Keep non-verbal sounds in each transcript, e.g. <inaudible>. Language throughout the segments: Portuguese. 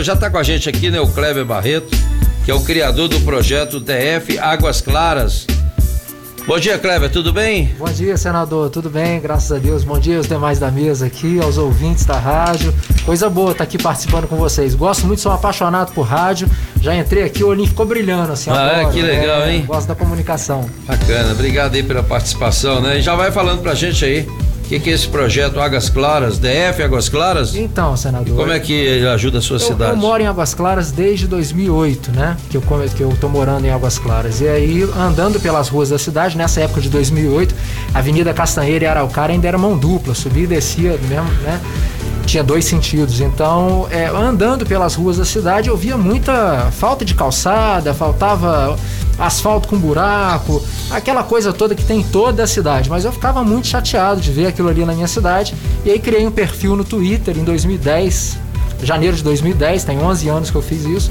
Já está com a gente aqui, né, o Kleber Barreto, que é o criador do projeto DF Águas Claras. Bom dia, Kleber, tudo bem? Bom dia, senador, tudo bem, graças a Deus. Bom dia aos demais da mesa aqui, aos ouvintes da rádio. Coisa boa estar tá aqui participando com vocês. Gosto muito, sou apaixonado por rádio. Já entrei aqui, o olhinho ficou brilhando, assim. Ah, adoro, é, que legal, é, hein? Gosto da comunicação. Bacana, obrigado aí pela participação, né? E já vai falando pra gente aí que, que é esse projeto Águas Claras, DF Águas Claras? Então, senador. E como é que ele ajuda a sua eu, cidade? Eu moro em Águas Claras desde 2008, né? Que eu, que eu tô morando em Águas Claras. E aí, andando pelas ruas da cidade, nessa época de 2008, a Avenida Castanheira e Araucária ainda era mão dupla, subia e descia mesmo, né? tinha dois sentidos. Então, é, andando pelas ruas da cidade, eu via muita falta de calçada, faltava asfalto com buraco, aquela coisa toda que tem em toda a cidade. Mas eu ficava muito chateado de ver aquilo ali na minha cidade. E aí criei um perfil no Twitter em 2010, janeiro de 2010, tem 11 anos que eu fiz isso.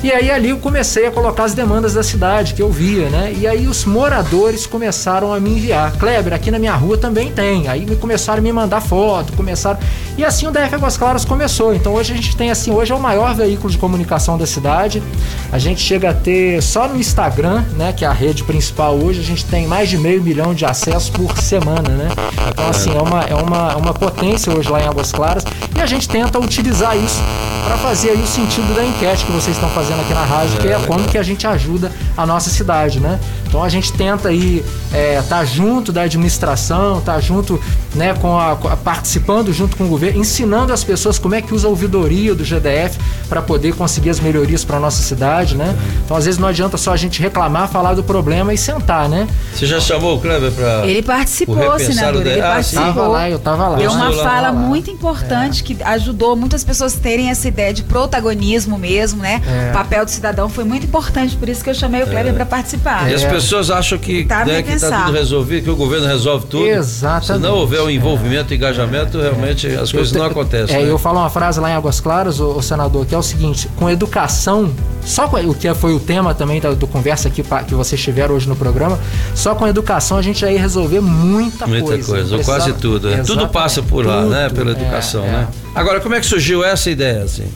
E aí ali eu comecei a colocar as demandas da cidade que eu via, né? E aí os moradores começaram a me enviar. Kleber, aqui na minha rua também tem. Aí me começaram a me mandar foto, começaram. E assim o DF Águas Claras começou. Então hoje a gente tem assim, hoje é o maior veículo de comunicação da cidade. A gente chega a ter só no Instagram, né, que é a rede principal hoje, a gente tem mais de meio milhão de acessos por semana, né? Então assim, é uma, é uma, uma potência hoje lá em Águas Claras e a gente tenta utilizar isso para fazer aí o sentido da enquete que vocês estão fazendo aqui na rádio, que é como que a gente ajuda a nossa cidade, né? Então a gente tenta aí é, tá junto da administração, tá junto, né, com a, participando junto com o governo, ensinando as pessoas como é que usa a ouvidoria do GDF para poder conseguir as melhorias para nossa cidade, né? Então às vezes não adianta só a gente reclamar, falar do problema e sentar, né? Você já chamou o Kleber para Ele participou, senador, ele ah, participou. Tava lá, eu tava lá. Deu uma fala muito importante é. que ajudou muitas pessoas terem essa ideia de protagonismo mesmo, né? É. O papel do cidadão foi muito importante, por isso que eu chamei o Kleber é. para participar. E as pessoas acham que, tá né, que tá tudo resolvido, que o governo resolve tudo. Exatamente. Se não houver o envolvimento, o engajamento, realmente as coisas não acontecem. É, né? eu falo uma frase lá em Águas Claras, o, o senador, que é o seguinte: com educação, só com, o que foi o tema também da, do conversa aqui que vocês tiveram hoje no programa, só com educação a gente já ia resolver muita, muita coisa. Muita coisa, ou quase tudo. Né? Tudo passa por lá, tudo, né? Pela educação, é, né? É. Agora, como é que surgiu essa ideia, assim?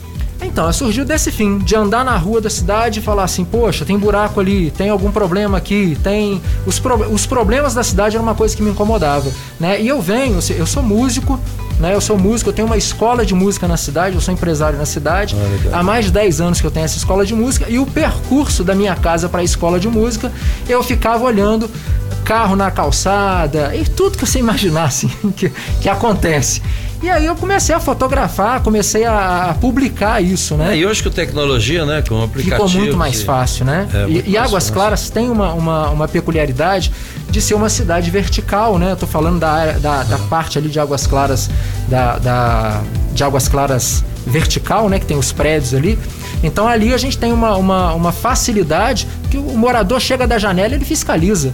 Então, surgiu desse fim, de andar na rua da cidade e falar assim, poxa, tem buraco ali, tem algum problema aqui, tem. Os, pro... os problemas da cidade era uma coisa que me incomodava. Né? E eu venho, eu sou músico, né? Eu sou músico, eu tenho uma escola de música na cidade, eu sou empresário na cidade. Ah, Há mais de 10 anos que eu tenho essa escola de música e o percurso da minha casa para a escola de música, eu ficava olhando carro na calçada e tudo que você imaginasse <laughs> que, que acontece. E aí eu comecei a fotografar, comecei a, publicar isso, né? É, e hoje com tecnologia, né? Com aplicativo. Ficou muito mais fácil, né? É, e, e Águas fácil. Claras tem uma, uma, uma, peculiaridade de ser uma cidade vertical, né? Eu tô falando da, área, da, da parte ali de Águas Claras, da, da, de Águas Claras vertical, né? Que tem os prédios ali. Então ali a gente tem uma, uma, uma facilidade que o morador chega da janela e ele fiscaliza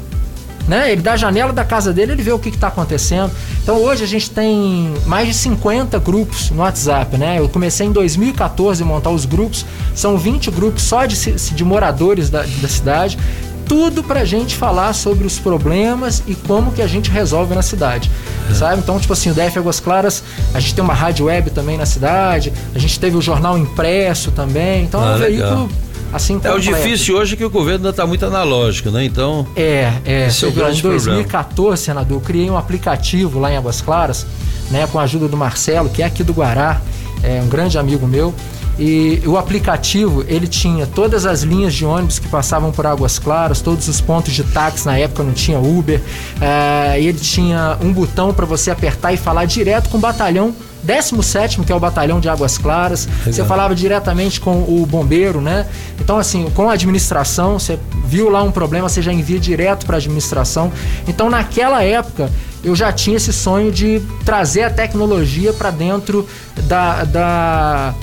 né? Ele da janela da casa dele, ele vê o que está acontecendo. Então hoje a gente tem mais de 50 grupos no WhatsApp, né? Eu comecei em 2014 a montar os grupos, são 20 grupos só de, de moradores da, da cidade tudo pra gente falar sobre os problemas e como que a gente resolve na cidade, é. sabe? Então, tipo assim, o DF Águas Claras, a gente tem uma rádio web também na cidade, a gente teve o jornal impresso também, então ah, é um legal. veículo assim É o difícil hoje é que o governo ainda está muito analógico, né? Então. É, é. Esse é o grande em 2014, problema. senador, eu criei um aplicativo lá em Águas Claras, né, com a ajuda do Marcelo, que é aqui do Guará, é um grande amigo meu. E o aplicativo, ele tinha todas as linhas de ônibus que passavam por Águas Claras, todos os pontos de táxi, na época não tinha Uber. É, ele tinha um botão para você apertar e falar direto com o batalhão 17 que é o batalhão de Águas Claras. Legal. Você falava diretamente com o bombeiro, né? Então, assim, com a administração, você viu lá um problema, você já envia direto para a administração. Então, naquela época, eu já tinha esse sonho de trazer a tecnologia para dentro da, da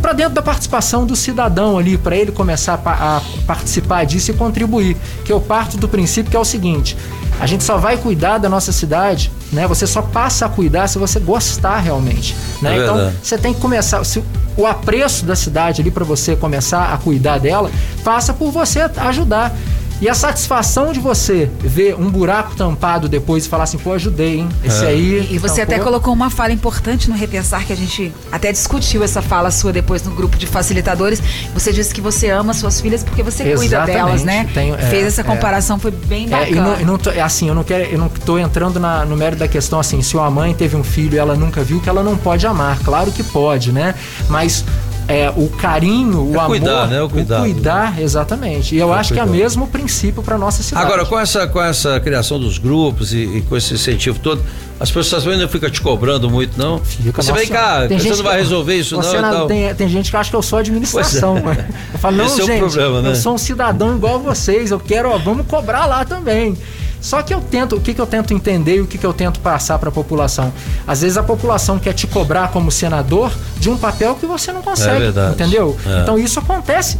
para dentro da participação do cidadão ali, para ele começar a, a, participar disso e contribuir. Que eu parto do princípio que é o seguinte: a gente só vai cuidar da nossa cidade, né? Você só passa a cuidar se você gostar realmente, né? É então você tem que começar. Se, o apreço da cidade ali para você começar a cuidar dela passa por você ajudar. E a satisfação de você ver um buraco tampado depois e falar assim, pô, ajudei, hein? Esse é. aí. E você tampou. até colocou uma fala importante no Repensar, que a gente até discutiu essa fala sua depois no grupo de facilitadores. Você disse que você ama suas filhas porque você Exatamente. cuida delas, né? Tenho, é, Fez essa é. comparação, é, foi bem bacana. É, e não, e não tô, é assim, eu não quero, eu não tô entrando na, no mérito da questão assim, se uma mãe teve um filho e ela nunca viu, que ela não pode amar. Claro que pode, né? Mas é, o carinho, o é cuidar, amor, né? o, cuidado. o cuidar, exatamente. E eu é acho que é o mesmo princípio para nossa cidade. Agora, com essa, com essa criação dos grupos e, e com esse incentivo todo, as pessoas não ficam te cobrando muito, não? Fica, você vem cá, você não vai resolver isso, não? não tem, tem, gente que acha que eu sou administração. É. Eu falo, <laughs> não, Esse gente, é o problema, né? eu sou um cidadão igual vocês, eu quero, ó, vamos cobrar lá também. Só que eu tento, o que, que eu tento entender e o que, que eu tento passar para a população? Às vezes a população quer te cobrar como senador de um papel que você não consegue, é entendeu? É. Então isso acontece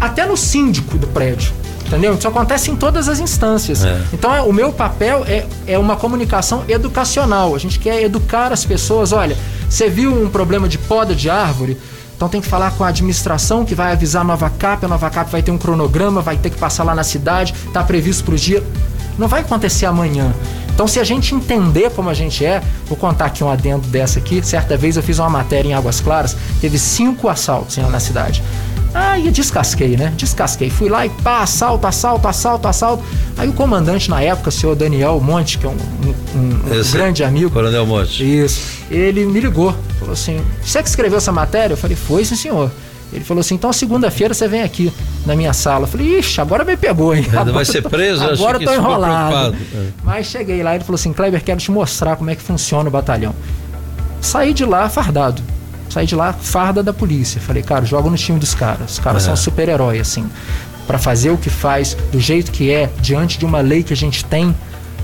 até no síndico do prédio. Entendeu? Isso acontece em todas as instâncias. É. Então, é, o meu papel é, é uma comunicação educacional. A gente quer educar as pessoas. Olha, você viu um problema de poda de árvore? Então tem que falar com a administração que vai avisar a nova CAP, a nova CAP vai ter um cronograma, vai ter que passar lá na cidade, está previsto para o dia. Não vai acontecer amanhã. Então, se a gente entender como a gente é, vou contar aqui um adendo dessa aqui. Certa vez eu fiz uma matéria em Águas Claras, teve cinco assaltos na cidade. Aí eu descasquei, né? Descasquei. Fui lá e pá, assalto, assalto, assalto, assalto. Aí o comandante na época, o senhor Daniel Monte, que é um, um, um grande amigo. Coronel Monte. Isso. Ele me ligou. Falou assim: Você que escreveu essa matéria? Eu falei: Foi, sim, senhor. Ele falou assim: então segunda-feira você vem aqui na minha sala. Eu falei: ixi, agora me pegou, hein? Ainda vai ser preso, Agora eu tô enrolado. É. Mas cheguei lá e ele falou assim: Kleber, quero te mostrar como é que funciona o batalhão. Saí de lá fardado. Saí de lá farda da polícia. Falei, cara, joga no time dos caras. Os caras é. são super-herói, assim. para fazer o que faz, do jeito que é, diante de uma lei que a gente tem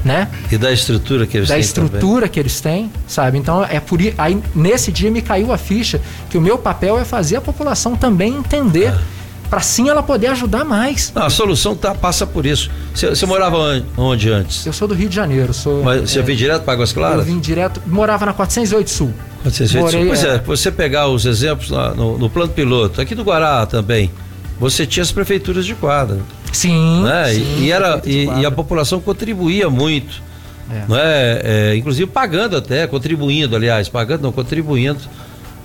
né? E da estrutura que eles da têm. Da estrutura também. que eles têm, sabe? Então é por aí nesse dia me caiu a ficha que o meu papel é fazer a população também entender. É. Para sim ela poder ajudar mais. Não, a solução tá, passa por isso. Você morava onde antes? Eu sou do Rio de Janeiro. Sou, Mas você é, veio direto para Águas Claras? Eu vim direto. Morava na 408 Sul. 408 Morei, Sul. Pois é, é, você pegar os exemplos no, no plano piloto, aqui do Guará também, você tinha as prefeituras de quadra. Sim. Né? sim e, era, e, e, a população contribuía muito é. Não é? é? Inclusive pagando até, contribuindo, aliás, pagando não, contribuindo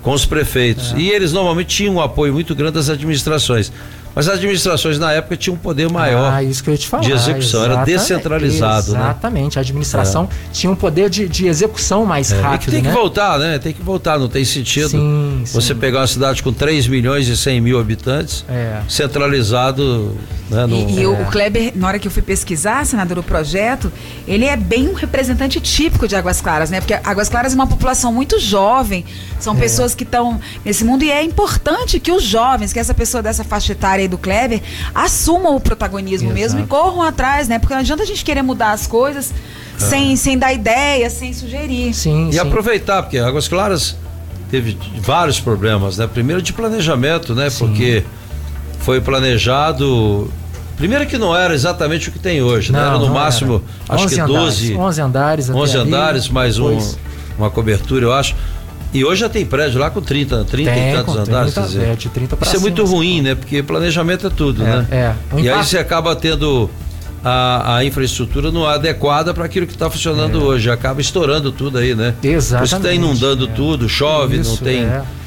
com os prefeitos. É. E eles normalmente tinham um apoio muito grande das administrações. Mas as administrações na época tinham um poder maior ah, isso que eu ia te falar, de execução, era descentralizado. Né? Exatamente, né? a administração é. tinha um poder de, de execução mais é. rápido. E que tem né? que voltar, né? Tem que voltar, não tem sentido sim, você sim. pegar uma cidade com 3 milhões e 100 mil habitantes, é. centralizado. Né, no... E, e o. Kleber, na hora que eu fui pesquisar, senador, o projeto, ele é bem um representante típico de Águas Claras, né? Porque Águas Claras é uma população muito jovem, são é. pessoas que estão nesse mundo e é importante que os jovens, que essa pessoa dessa faixa etária aí do Kleber, assumam o protagonismo Exato. mesmo e corram atrás, né? Porque não adianta a gente querer mudar as coisas ah. sem, sem dar ideia, sem sugerir. Sim, e sim. aproveitar, porque Águas Claras teve vários problemas, né? Primeiro de planejamento, né? Sim. Porque foi planejado Primeiro que não era exatamente o que tem hoje, não, né? Era no máximo, era. acho que 12. Andares, 11 andares. 11 andares, mais um, uma cobertura, eu acho. E hoje já tem prédio lá com 30, 30 tem, e tantos andares. 30, dizer. É, de 30 Isso cima, é muito ruim, né? Porque planejamento é tudo, é, né? É. Um e aí você acaba tendo a, a infraestrutura não é adequada para aquilo que está funcionando é. hoje. Acaba estourando tudo aí, né? Exatamente. Você está inundando é. tudo, chove, Isso, não tem.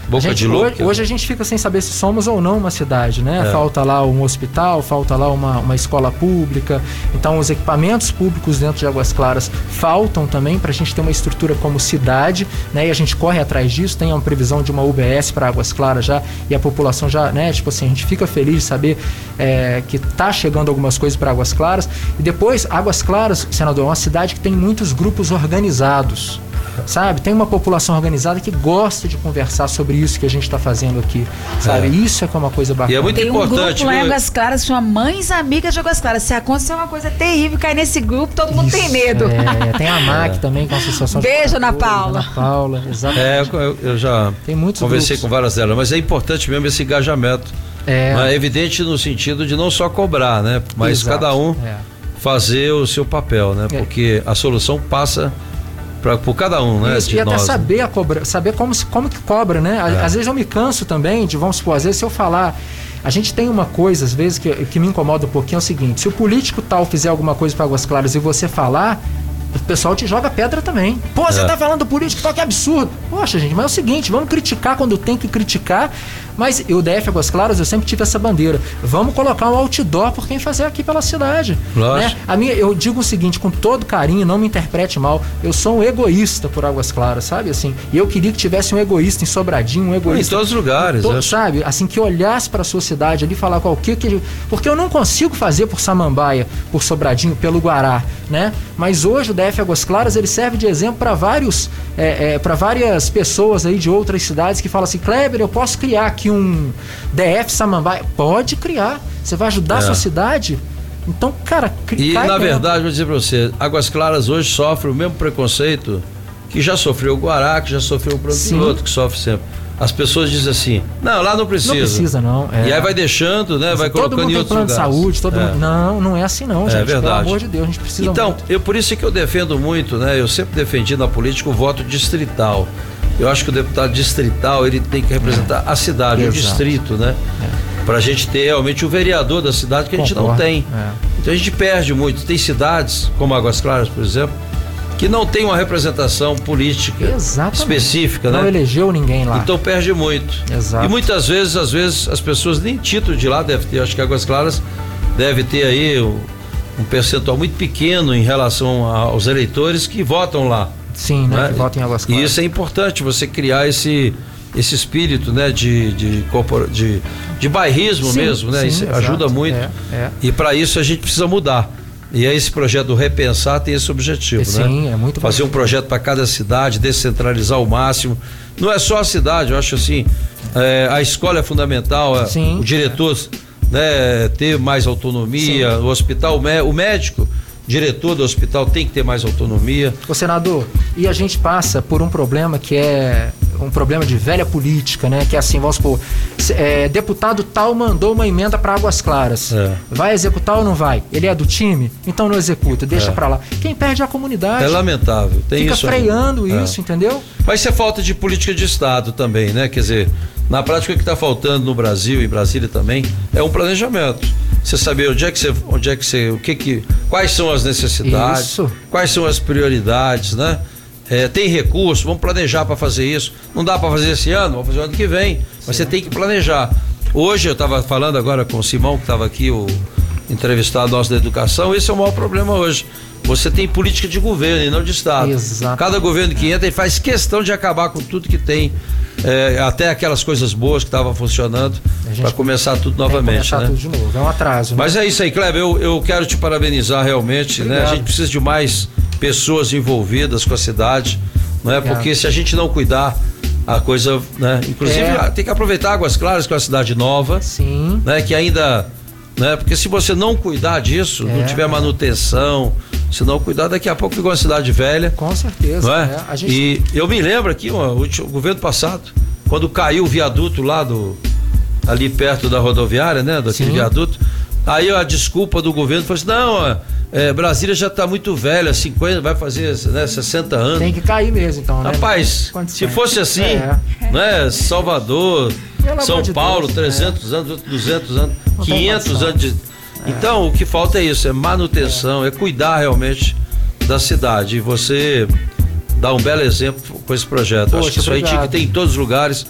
Boca gente, de louco. Hoje, hoje, a gente fica sem saber se somos ou não uma cidade, né? É. Falta lá um hospital, falta lá uma, uma escola pública. Então, os equipamentos públicos dentro de Águas Claras faltam também para a gente ter uma estrutura como cidade, né? E a gente corre atrás disso. Tem uma previsão de uma UBS para Águas Claras já e a população já, né? Tipo assim, a gente fica feliz de saber é, que tá chegando algumas coisas para Águas Claras. E depois, Águas Claras, senador, é uma cidade que tem muitos grupos organizados sabe? Tem uma população organizada que gosta de conversar sobre isso que a gente está fazendo aqui, sabe? É. Isso é que é uma coisa bacana. E é muito Tem importante. um grupo lá em Águas Claras, chama Mães Amigas de Águas Claras. Se acontecer uma coisa terrível, cair nesse grupo, todo mundo isso, tem medo. É, tem a <laughs> MAC é. também, com a Associação Beijo, Ana Paula. Ana Paula, exatamente. É, eu, eu já tem muitos conversei grupos. com várias delas, mas é importante mesmo esse engajamento. É. é evidente no sentido de não só cobrar, né? Mas Exato. cada um é. fazer o seu papel, né? É. Porque a solução passa para por cada um, né? Isso, e até nós, saber a cobra, saber como, como que cobra, né? É. Às vezes eu me canso também de, vamos supor, às vezes se eu falar A gente tem uma coisa, às vezes, que, que me incomoda um pouquinho, é o seguinte: se o político tal fizer alguma coisa para Águas Claras e você falar, o pessoal te joga pedra também. Pô, você é. tá falando do político, que absurdo. Poxa, gente, mas é o seguinte, vamos criticar quando tem que criticar, mas eu, DF Águas Claras, eu sempre tive essa bandeira. Vamos colocar um outdoor por quem fazer aqui pela cidade. Né? A minha, eu digo o seguinte, com todo carinho, não me interprete mal, eu sou um egoísta por Águas Claras, sabe? Assim, e eu queria que tivesse um egoísta em Sobradinho, um egoísta. Em todos os lugares, to, sabe? Assim, que olhasse para a sua cidade ali, falar qual que, que. Porque eu não consigo fazer por Samambaia, por Sobradinho, pelo Guará, né? Mas hoje o DF Águas Claras ele serve de exemplo para vários, é, é, para várias pessoas aí de outras cidades que falam assim, Kleber, eu posso criar aqui um DF Samambaia. Pode criar. Você vai ajudar é. a sua cidade. Então, cara, E na mesmo. verdade, vou dizer para você, Águas Claras hoje sofre o mesmo preconceito que já sofreu o Guará, que já sofreu o piloto, que sofre sempre. As pessoas dizem assim: não, lá não precisa. Não precisa, não. É. E aí vai deixando, né? vai colocando todo mundo em outros plano lugares. de saúde, todo é. mundo. Não, não é assim, não, é gente. É verdade. Pelo amor de Deus, a gente precisa. Então, muito. eu por isso é que eu defendo muito, né? Eu sempre defendi na política o voto distrital. Eu acho que o deputado distrital ele tem que representar a cidade, Exato. o distrito, né? É. Para a gente ter realmente o vereador da cidade que a gente não tem. É. Então a gente perde muito. Tem cidades, como Águas Claras, por exemplo, que não tem uma representação política Exatamente. específica, não né? Não elegeu ninguém lá. Então perde muito. Exato. E muitas vezes, às vezes, as pessoas nem título de lá deve ter. Acho que Águas Claras deve ter aí um percentual muito pequeno em relação aos eleitores que votam lá. Sim, né? né? Que votam em Águas Claras. E isso é importante, você criar esse esse espírito né de de, de, de bairrismo sim, mesmo né sim, isso exato, ajuda muito é, é. e para isso a gente precisa mudar e aí esse projeto do Repensar tem esse objetivo, sim, né? Sim, é muito Fazer um projeto para cada cidade, descentralizar o máximo. Não é só a cidade, eu acho assim, é, a escola é fundamental, sim, o diretor né, ter mais autonomia, o hospital, o médico diretor do hospital tem que ter mais autonomia. Ô senador, e a gente passa por um problema que é um problema de velha política, né? Que é assim, vamos supor, é, deputado tal mandou uma emenda para Águas Claras. É. Vai executar ou não vai? Ele é do time? Então não executa, deixa é. para lá. Quem perde é a comunidade. É lamentável. Tem Fica isso freando é. isso, entendeu? Mas isso é falta de política de Estado também, né? Quer dizer, na prática o que está faltando no Brasil e Brasília também é um planejamento. Você saber onde é que você, onde é que você, o que que, quais são as necessidades, isso. quais são as prioridades, né? É, tem recurso, vamos planejar para fazer isso. Não dá para fazer esse ano, vamos fazer o ano que vem. Mas Sim. você tem que planejar. Hoje eu estava falando agora com o Simão, que estava aqui, o entrevistado nosso da educação, esse é o maior problema hoje. Você tem política de governo e não de Estado. Exato. Cada governo que entra e faz questão de acabar com tudo que tem, é, até aquelas coisas boas que estavam funcionando, para começar tudo novamente. Começar né? tudo de novo. É um atraso. Né? Mas é isso aí, Kleber. Eu, eu quero te parabenizar realmente. Né? A gente precisa de mais pessoas envolvidas com a cidade, não é? Porque se a gente não cuidar a coisa, né? Inclusive é. tem que aproveitar Águas Claras, que é uma cidade nova, Sim. né? Que ainda, né? Porque se você não cuidar disso, é. não tiver manutenção, se não cuidar, daqui a pouco fica uma cidade velha. Com certeza. É? é gente... E eu me lembro aqui, ó, o governo passado, quando caiu o viaduto lá do ali perto da rodoviária, né? Daquele Sim. viaduto. Aí a desculpa do governo foi assim: não, é, Brasília já está muito velha, 50, vai fazer né, 60 anos. Tem que cair mesmo, então, né? Rapaz, se fosse assim, é. né? Salvador, Pelo São Paulo, Deus, 300 é. anos, 200 anos, não 500 anos de é. Então, o que falta é isso, é manutenção, é, cuidar realmente da cidade. E você dá um belo exemplo com esse projeto. Poxa, Acho que isso aí tinha que ter em todos os lugares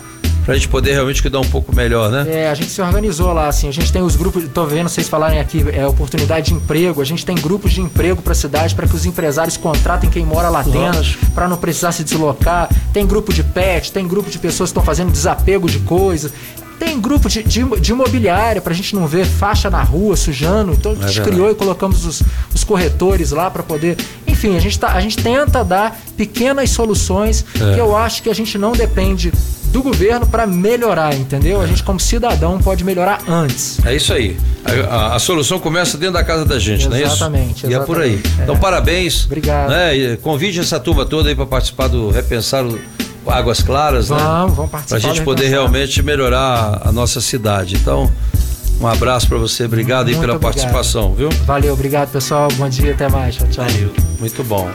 para a gente poder realmente cuidar um pouco melhor, né? É, a gente se organizou lá, assim, a gente tem os grupos, tô vendo vocês falarem aqui, é oportunidade de emprego, a gente tem grupos de emprego para a cidade para que os empresários contratem quem mora lá dentro, para não precisar se deslocar. Tem grupo de pet, tem grupo de pessoas que estão fazendo desapego de coisas. Tem grupo de, de, de imobiliária pra gente não ver faixa na rua sujando. Então a gente é criou e colocamos os, os corretores lá para poder. Enfim, a gente, tá, a gente tenta dar pequenas soluções é. que eu acho que a gente não depende do governo para melhorar, entendeu? A gente, como cidadão, pode melhorar antes. É isso aí. A, a, a solução começa dentro da casa da gente, exatamente, não é isso? Exatamente. E é por aí. É. Então, parabéns. Obrigado. Né? Convide essa turma toda aí para participar do Repensar o Águas Claras, vamos, né? Vamos, vamos participar. Para a gente poder realmente melhorar a nossa cidade. Então, um abraço para você, obrigado Muito aí pela obrigado. participação, viu? Valeu, obrigado pessoal, bom dia, até mais, tchau, tchau. Valeu. Muito bom.